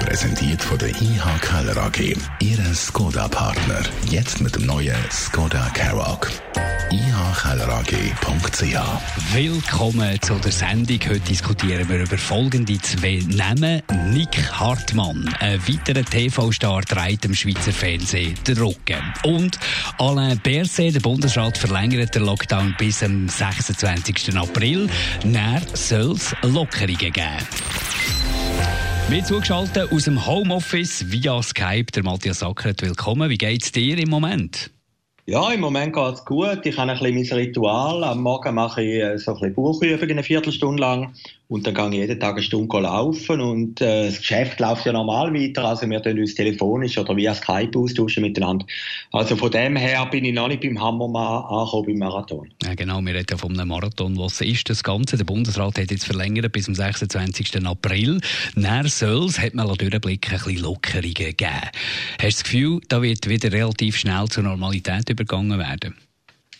Präsentiert von der IH Keller AG. Ihre Skoda-Partner. Jetzt mit dem neuen Skoda Karoq ihkellerag.ch. Willkommen zu der Sendung. Heute diskutieren wir über folgende zwei Namen. Nick Hartmann, ein weiterer TV-Star, trägt dem Schweizer Fernsehen den Rücken. Und Alain Berset, der Bundesrat, verlängert den Lockdown bis zum 26. April. Näher soll es Lockerungen geben. Wir zugeschaltet aus dem Homeoffice via Skype, der Matthias Sackert. Willkommen. Wie geht es dir im Moment? Ja, im Moment geht es gut. Ich habe ein bisschen mein Ritual. Am Morgen mache ich äh, so ein bisschen Buchübungen eine Viertelstunde lang. Und dann gehe ich jeden Tag eine Stunde laufen und äh, das Geschäft läuft ja normal weiter. Also wir tun uns telefonisch oder via Skype austauschen miteinander. Also von dem her bin ich noch nicht beim Hammermann angekommen beim Marathon. Ja, genau, wir reden von einem Marathon. Was ist das Ganze? Der Bundesrat hat jetzt verlängert bis zum 26. April. Nach es, hat man durchblicken, ein bisschen Lockerungen geben. Hast du das Gefühl, da wird wieder relativ schnell zur Normalität übergangen werden?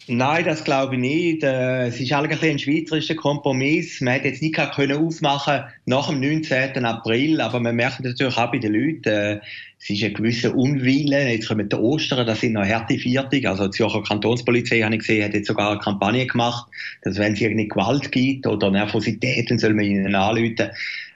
Nein, das glaube ich nicht. Äh, es ist eigentlich ein schweizerischer Kompromiss. Man hätte jetzt nicht können aufmachen nach dem 19. April, aber man merkt natürlich auch bei den Leuten, äh, es ist ein gewisser Unwille. Jetzt kommen die Ostern, das sind noch harte Viertig. Also die Zürcher Kantonspolizei, habe ich gesehen, hat jetzt sogar eine Kampagne gemacht, dass wenn es irgendeine Gewalt gibt oder Nervosität, dann soll man ihnen anrufen.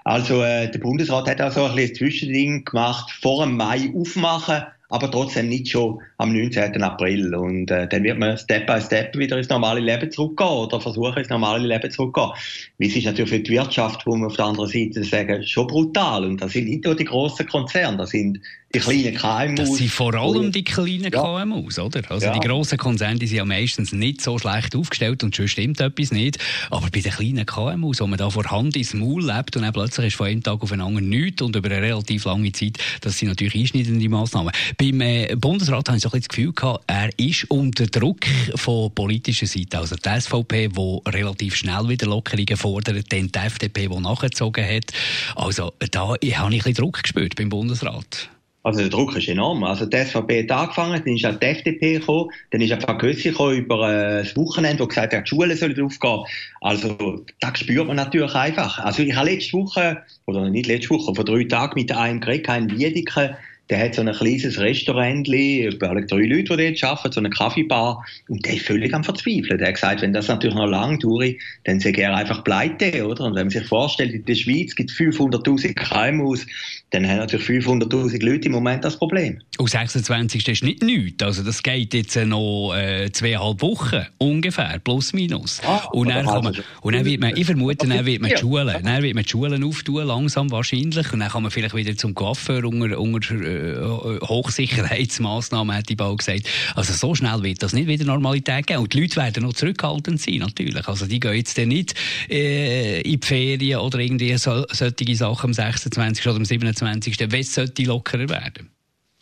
Also äh, der Bundesrat hat auch so ein bisschen ein Zwischending gemacht, vor dem Mai aufmachen, aber trotzdem nicht schon am 19. April. Und äh, dann wird man Step by Step wieder ins normale Leben zurückgehen oder versuchen, ins normale Leben zurückgehen. Wie es ist natürlich für die Wirtschaft, wo man auf der anderen Seite sagen, schon brutal. Und das sind nicht nur die grossen Konzerne, das sind die kleinen KMUs. Das sind vor allem die kleinen ja. KMUs, oder? Also ja. die grossen Konzerne die sind ja meistens nicht so schlecht aufgestellt und schon stimmt etwas nicht. Aber bei den kleinen KMUs, wo man da vor Hand ins Maul lebt und dann plötzlich ist von einem Tag auf den anderen nichts und über eine relativ lange Zeit, das sind natürlich einschneidende Massnahmen. Beim äh, Bundesrat habe ich so ein das Gefühl gehabt, er ist unter Druck von politischer Seite. Also die SVP, die relativ schnell wieder Lockerungen fordert, dann die FDP, die nachgezogen hat. Also da habe ich ein bisschen Druck gespürt beim Bundesrat. Also der Druck ist enorm. Also die SVP hat angefangen, dann ist auch die FDP gekommen, dann ist einfach Gössi über äh, das Wochenende, wo gesagt hat, die Schulen sollen aufgehen. Also das spürt man natürlich einfach. Also ich habe letzte Woche, oder nicht letzte Woche, vor drei Tagen mit einem geredet, kein Wiedeke, der hat so ein kleines Restaurant, etwa drei Leute, die dort arbeiten, so eine Kaffeebar, und der ist völlig am Verzweifeln. Der hat gesagt, wenn das natürlich noch lang dauert, dann sei er einfach pleite, oder? Und wenn man sich vorstellt, in der Schweiz gibt es 500.000 KMUs, dann haben natürlich 500.000 Leute im Moment das Problem. Und 26. ist nicht nichts. Also das geht jetzt noch äh, zweieinhalb Wochen ungefähr, plus minus. Ah, und, dann kann man, und dann wird man, ich vermute, dann wird man die Schulen, dann wird man die Schulen auftun, langsam wahrscheinlich. Und dann kann man vielleicht wieder zum Coiffeur unter, unter äh, Hochsicherheitsmaßnahmen, hätte ich bald gesagt. Also so schnell wird das nicht wieder Normalität geben. Und die Leute werden noch zurückhaltend sein, natürlich. Also die gehen jetzt dann nicht äh, in die Ferien oder irgendwie so, solche Sachen am 26. oder am 27 24. Wenn es sollte lockerer werden?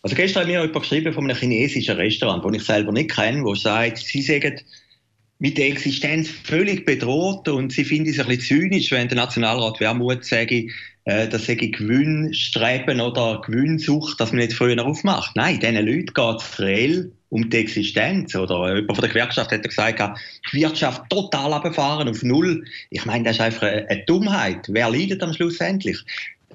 Also gestern hat mir jemand geschrieben von einem chinesischen Restaurant, das ich selber nicht kenne, wo sagt, sie sagen, mit der Existenz völlig bedroht und sie finden es ein bisschen zynisch, wenn der Nationalrat Wermut sage, äh, das Gewinnstreben oder Gewinnsucht, dass man nicht früher aufmacht. Nein, diesen Leuten geht es reell um die Existenz. Oder jemand von der Gewerkschaft hat gesagt, die Wirtschaft total abgefahren auf Null. Ich meine, das ist einfach eine Dummheit. Wer leidet am Schluss endlich?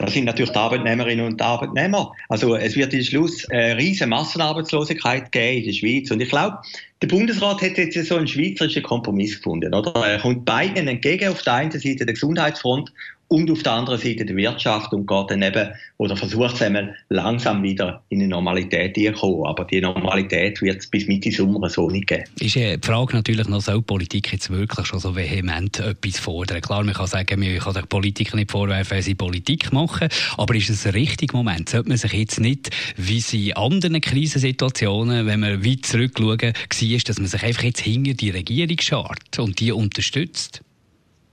Das sind natürlich die Arbeitnehmerinnen und Arbeitnehmer. Also es wird im Schluss eine riesige Massenarbeitslosigkeit geben in der Schweiz. Und ich glaube, der Bundesrat hat jetzt so einen schweizerischen Kompromiss gefunden. Oder? Er kommt beiden entgegen, auf der einen Seite der Gesundheitsfront und auf der anderen Seite die Wirtschaft und geht dann eben oder versucht es einmal langsam wieder in eine Normalität zu kommen. Aber die Normalität wird es bis Mitte Sommer so nicht geben. Ist die Frage natürlich noch, soll Politik jetzt wirklich schon so vehement etwas fordern? Klar, man kann sagen, man kann der Politiker nicht vorwerfen, wenn sie Politik machen, aber ist es ein richtiger Moment? Sollte man sich jetzt nicht, wie sie in anderen Krisensituationen, wenn man weit zurückschauen, war, dass man sich einfach jetzt hinter die Regierung schart und die unterstützt?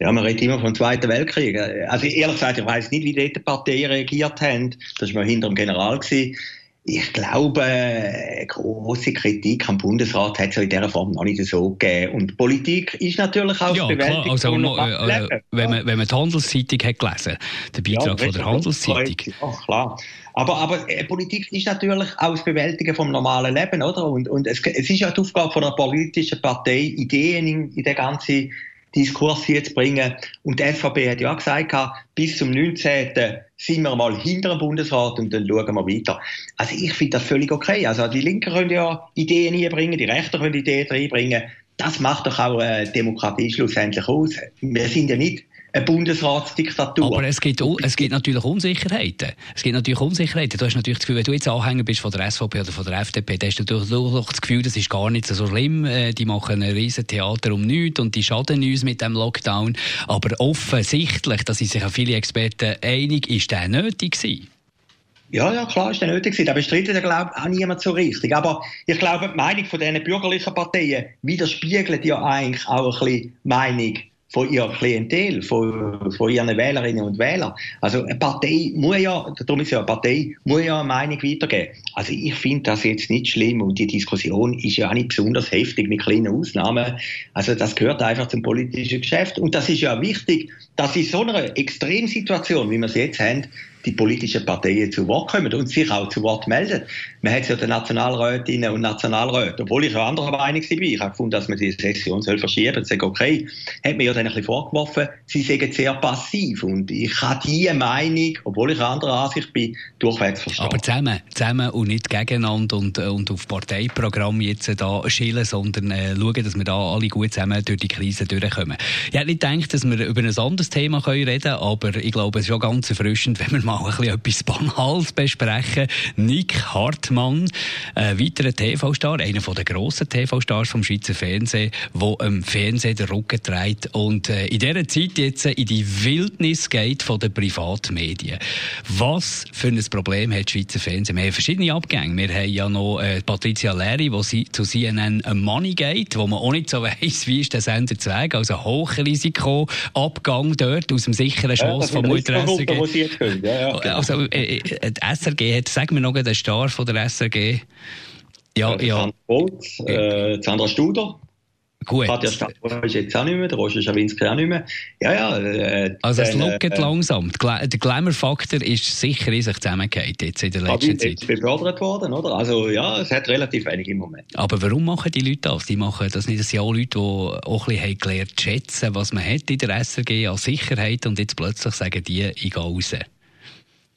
Ja, man redet immer vom Zweiten Weltkrieg. Also ehrlich gesagt, ich weiß nicht, wie dort die Parteien reagiert haben. Das war mal hinter dem General. Gewesen. ich glaube, große Kritik am Bundesrat hat es in dieser Form noch nicht so gegeben. Und Politik ist natürlich auch ja, klar. Also, äh, äh, wenn, man, wenn man die Handelszeitung hat gelesen, der Beitrag ja, von der Handelszeitung. Ja, klar. Aber, aber äh, Politik ist natürlich auch das Bewältigen vom normalen Leben, oder? Und, und es, es ist ja die Aufgabe von einer politischen Partei, Ideen in, in der ganzen Diskurs hier zu bringen. Und die SVP hat ja gesagt, bis zum 19. sind wir mal hinter dem Bundesrat und dann schauen wir weiter. Also ich finde das völlig okay. Also die Linken können ja Ideen einbringen, die Rechten können Ideen einbringen. Das macht doch auch äh, Demokratie schlussendlich aus. Wir sind ja nicht eine Bundesratsdiktatur. Aber es gibt, es gibt natürlich Unsicherheiten. Es gibt natürlich Unsicherheiten. Du hast natürlich das Gefühl, wenn du jetzt Anhänger bist von der SVP oder von der FDP, dann hast du natürlich das Gefühl, das ist gar nicht so schlimm. Äh, die machen ein riesen Theater um nichts und die schaden uns mit dem Lockdown. Aber offensichtlich, da sind sich auch viele Experten einig, ist der nötig gewesen. Ja, ja, klar, ist der nötig gewesen. Da bestreitet ja, glaube auch niemand so richtig. Aber ich glaube, die Meinung von diesen bürgerlichen Parteien widerspiegelt ja eigentlich auch ein bisschen die Meinung von ihrer Klientel, von, von ihren Wählerinnen und Wählern. Also eine Partei muss ja, darum ist ja eine Partei, muss ja eine Meinung weitergeben. Also ich finde das jetzt nicht schlimm und die Diskussion ist ja auch nicht besonders heftig mit kleinen Ausnahmen. Also das gehört einfach zum politischen Geschäft und das ist ja wichtig, dass in so einer Extremsituation, wie wir sie jetzt haben, die politischen Parteien zu Wort kommen und sich auch zu Wort melden. Man hat ja den Nationalrätinnen und Nationalräten, obwohl ich auch anderer Meinung war, ich habe gefunden, dass man die Session soll verschieben soll, sage, okay, hat mir ja dann ein bisschen vorgeworfen, sie sind sehr passiv und ich habe diese Meinung, obwohl ich anderer Ansicht bin, durchwegs verstanden. Aber zusammen, zusammen und nicht gegeneinander und, und auf Parteiprogramm jetzt da schillen, sondern äh, schauen, dass wir da alle gut zusammen durch die Krise durchkommen. Ich hätte nicht gedacht, dass wir über ein anderes Thema reden können, aber ich glaube, es ist schon ganz erfrischend, wenn wir mal ein bisschen etwas Banales besprechen. Nick Hartmann, ein weiterer TV-Star, einer der grossen TV-Stars vom Schweizer Fernsehen, der im Fernsehen den Rücken trägt und äh, in dieser Zeit jetzt in die Wildnis geht von den Privatmedien. Was für ein Problem hat das Schweizer Fernsehen? Wir haben verschiedene Abgänge. Wir haben ja noch äh, Patricia Leri, die zu CNN Money geht, wo man auch nicht so weiss, wie ist der Sender zu Weg. Also Hochrisiko-Abgang dort aus dem sicheren Schoss ja, von Mutter SRG. Ja, ja, genau. Also, äh, äh, die SRG hat, sagen wir noch den Star von der SRG. Ja, ja. ja. Holz, äh, Sandra Studer. Gut. Katja Stauber ist jetzt auch nicht mehr, der Roger Schawinski auch nicht mehr. Ja, ja. Äh, also es schaut äh, langsam. Der Glamour-Faktor ist sicher in sich zusammengehört jetzt in der letzten Zeit. Ist befördert worden, oder? Also ja, es hat relativ wenig im Moment. Aber warum machen die Leute das? Die machen das nicht, das sind auch Leute, die auch ein bisschen gelernt zu schätzen, was man hat in der SRG als Sicherheit und jetzt plötzlich sagen die, ich gehe raus.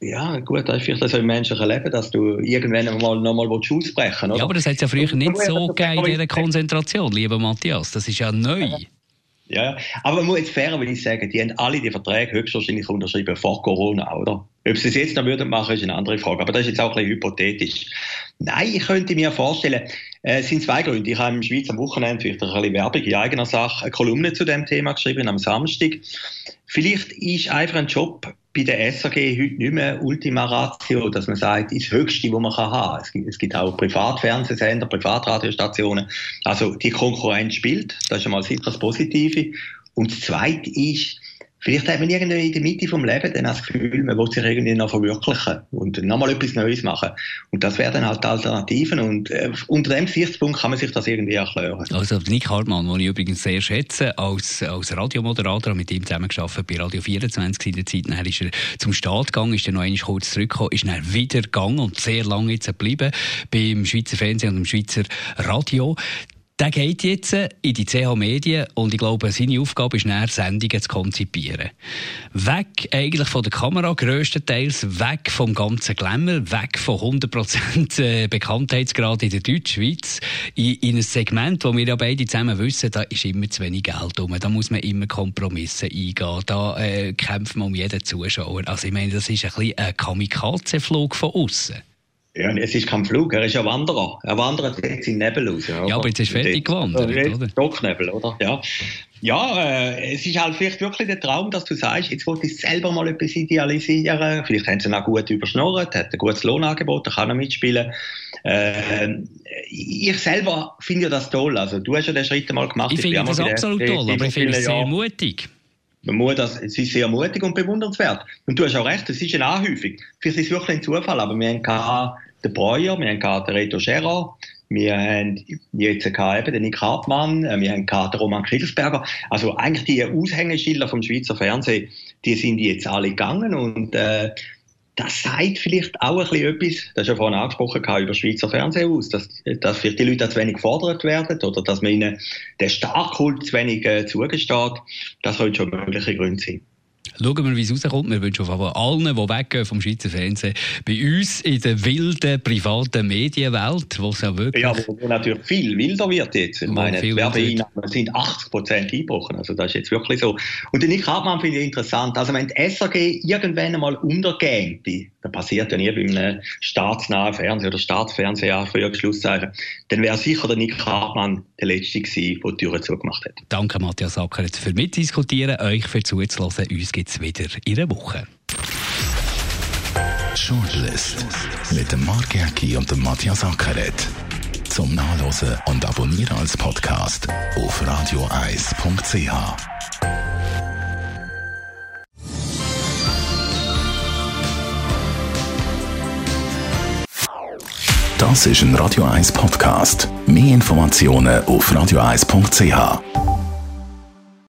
Ja, gut, das ist vielleicht so im menschlichen Leben, dass du irgendwann mal nochmal aussprechen willst. Ja, aber das hat es ja früher nicht so gegeben in dieser Konzentration, lieber Matthias. Das ist ja neu. Ja, aber man muss jetzt fair will ich sagen, die haben alle die Verträge höchstwahrscheinlich unterschrieben vor Corona, oder? Ob sie es jetzt noch würden machen, ist eine andere Frage. Aber das ist jetzt auch ein bisschen hypothetisch. Nein, ich könnte mir vorstellen, äh, es sind zwei Gründe. Ich habe im Schweiz am Wochenende vielleicht ein bisschen Werbung in eigener Sache, eine Kolumne zu dem Thema geschrieben am Samstag. Vielleicht ist einfach ein Job bei der SAG heute nicht mehr Ultima Ratio, dass man sagt, das Höchste, was man haben kann. Es gibt, es gibt auch Privatfernsehsender, Privatradiostationen. Also die Konkurrenz spielt, das ist schon mal sicher das Positive. Und das Zweite ist, Vielleicht hat man irgendwie in der Mitte vom Leben dann das Gefühl, man will sich irgendwie noch verwirklichen und nochmal etwas Neues machen. Und das wären halt Alternativen und äh, unter dem Gesichtspunkt kann man sich das irgendwie erklären. Also Nick Hartmann, den ich übrigens sehr schätze, als, als Radiomoderator, mit ihm zusammengearbeitet bei Radio 24 in der Zeit, dann ist er zum Start gegangen, ist dann noch einmal kurz zurückgekommen, ist dann wieder gegangen und sehr lange jetzt geblieben beim Schweizer Fernsehen und dem Schweizer Radio. Der geht jetzt in die CH Medien und ich glaube, seine Aufgabe ist näher Sendungen zu konzipieren. Weg eigentlich von der Kamera, grösstenteils weg vom ganzen Glamour, weg von 100% äh, Bekanntheitsgrad in der Deutschschweiz, in, in ein Segment, wo wir ja beide zusammen wissen, da ist immer zu wenig Geld rum, da muss man immer Kompromisse eingehen, da äh, kämpft man um jeden Zuschauer. Also ich meine, das ist ein bisschen ein Kamikaze-Flug von außen. Ja, es ist kein Flug, er ist ein Wanderer. Er wandert jetzt in Nebel raus. Ja, ja aber jetzt ist fertig gewandert, oder? Stocknebel, oder? Ja. Ja, äh, es ist halt vielleicht wirklich der Traum, dass du sagst, jetzt wollte ich selber mal etwas idealisieren. Vielleicht haben sie ihn auch gut überschnurrt, hat ein gutes Lohnangebot, da kann er mitspielen. Äh, ich selber finde ja das toll. Also, du hast ja den Schritt mal gemacht. Ich, finde das absolut toll, aber ich finde es sehr mutig. Man muss das, es ist sehr mutig und bewundernswert. Und du hast auch recht, es ist eine Anhäufung. Vielleicht ist es wirklich ein Zufall, aber wir haben den Breuer, wir haben den Reto Scherer, wir haben jetzt eben den Nick Hartmann, äh, wir haben den Roman Kittelsberger. Also eigentlich die Aushängeschilder vom Schweizer Fernsehen, die sind jetzt alle gegangen und äh, das sagt vielleicht auch ein bisschen etwas, das ist ja vorhin angesprochen über Schweizer Fernsehen aus, dass, dass vielleicht die Leute zu wenig gefordert werden oder dass man ihnen den Starkkult zu wenig äh, zugesteht. Das sollte schon mögliche Gründe sein. Schauen wir, wie es rauskommt. Wir wünschen auf allen, die weggehen vom Schweizer Fernsehen, bei uns in der wilden, privaten Medienwelt, wo es ja wirklich... Ja, wo natürlich viel wilder wird jetzt. Ich meine, Werbeeinnahmen sind 80 Prozent eingebrochen. Also das ist jetzt wirklich so. Und den Nick Hartmann finde ich interessant. Also wenn die SAG irgendwann einmal untergeht, das passiert ja nie beim staatsnahen Fernsehen oder Staatsfernseher für Schlusszeichen, dann wäre sicher der Nick Hartmann der Letzte gewesen, der die Türen zugemacht hat. Danke, Matthias Acker, für mitdiskutieren, euch für zuzulassen. Uns gibt es wieder in einer Woche. Shortlist mit dem Mark Jäcki und dem Matthias Ackeret. Zum Nachlesen und Abonnieren als Podcast auf radioeis.ch. Das ist ein Radio 1 Podcast. Mehr Informationen auf radioeis.ch.